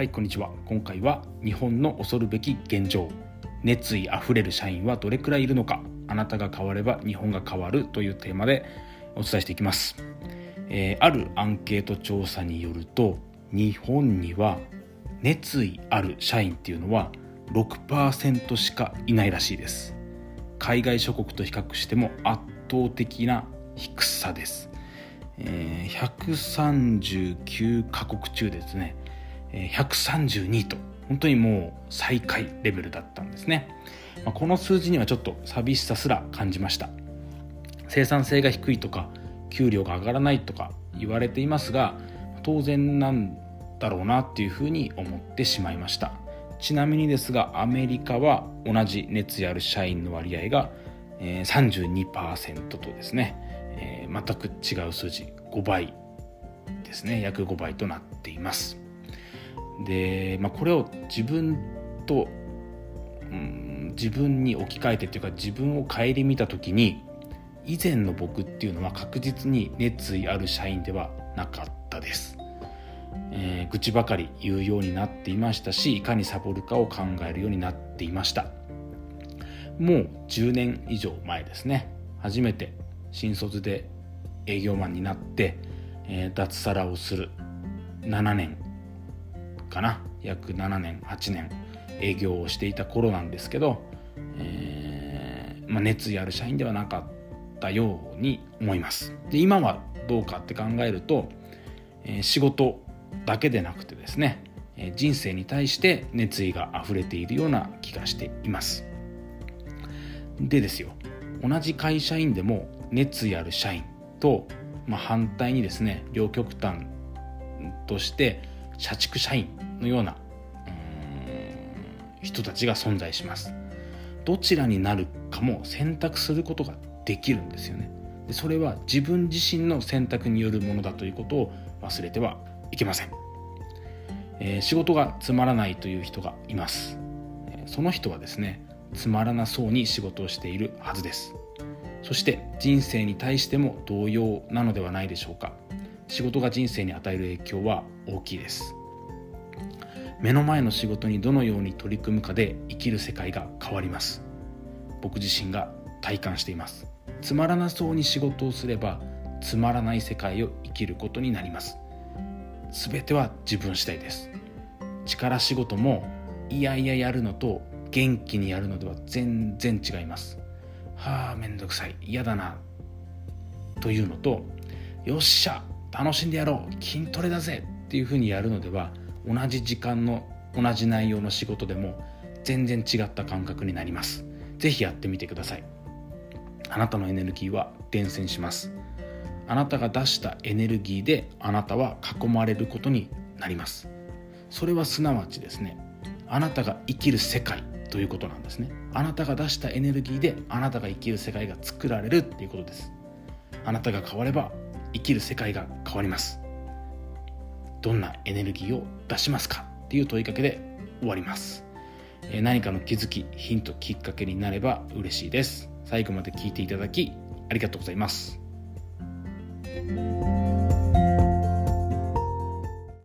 はいこんにちは。今回は日本の恐るべき現状。熱意あふれる社員はどれくらいいるのか。あなたが変われば日本が変わるというテーマでお伝えしていきます、えー、あるアンケート調査によると日本には熱意ある社員っていうのは6%しかいないらしいです。海外諸国と比較しても圧倒的な低さです、えー、139カ国中ですね。132と本当にもう最下位レベルだったんですね、まあ、この数字にはちょっと寂しさすら感じました。生産性が低いとか給料が上がらないとか言われていますが当然なんだろうなっていうふうに思ってしまいました。ちなみにですがアメリカは同じ熱意ある社員の割合が32%とですね、全く違う数字5倍ですね約5倍となっています。で、まあ、これを自分と、うん、自分に置き換えてっていうか自分を顧みた時に以前の僕っていうのは確実に熱意ある社員ではなかったです、えー、愚痴ばかり言うようになっていましたしいかにサボるかを考えるようになっていました。もう10年以上前ですね。初めて新卒で営業マンになって、えー、脱サラをする。7年かな。約7年8年営業をしていた頃なんですけど、えー、まあ、熱意ある社員ではなかったように思います。で今はどうかって考えると、え、仕事だけでなくてですね人生に対して熱意が溢れているような気がしています。でですよ同じ会社員でも熱意ある社員と、まあ、反対にですね両極端として社畜社員のような人たちが存在します。どちらになるかも選択することができるんですよね。でそれは自分自身の選択によるものだということを忘れてはいけません、えー、仕事がつまらないという人がいます。その人はですねつまらなそうに仕事をしているはずです。そして人生に対しても同様なのではないでしょうか。仕事が人生に与える影響は大きいです。目の前の仕事にどのように取り組むかで生きる世界が変わります。僕自身が体感しています。つまらなそうに仕事をすればつまらない世界を生きることになります。全ては自分次第です。力仕事もいやいややるのと元気にやるのでは全然違います。はあめんどくさい。嫌だな。というのとよっしゃ。楽しんでやろう。筋トレだぜっていうふうにやるのでは同じ時間の同じ内容の仕事でも全然違った感覚になります。是非やってみてください。あなたのエネルギーは伝染します。あなたが出したエネルギーであなたは囲まれることになります。それはすなわちですねあなたが生きる世界ということなんですね。あなたが出したエネルギーであなたが生きる世界が作られるっていうことです。あなたが変われば生きる世界が変わります。どんなエネルギーを出しますかっていう問いかけで終わります。何かの気づきヒントきっかけになれば嬉しいです。最後まで聞いていただきありがとうございます。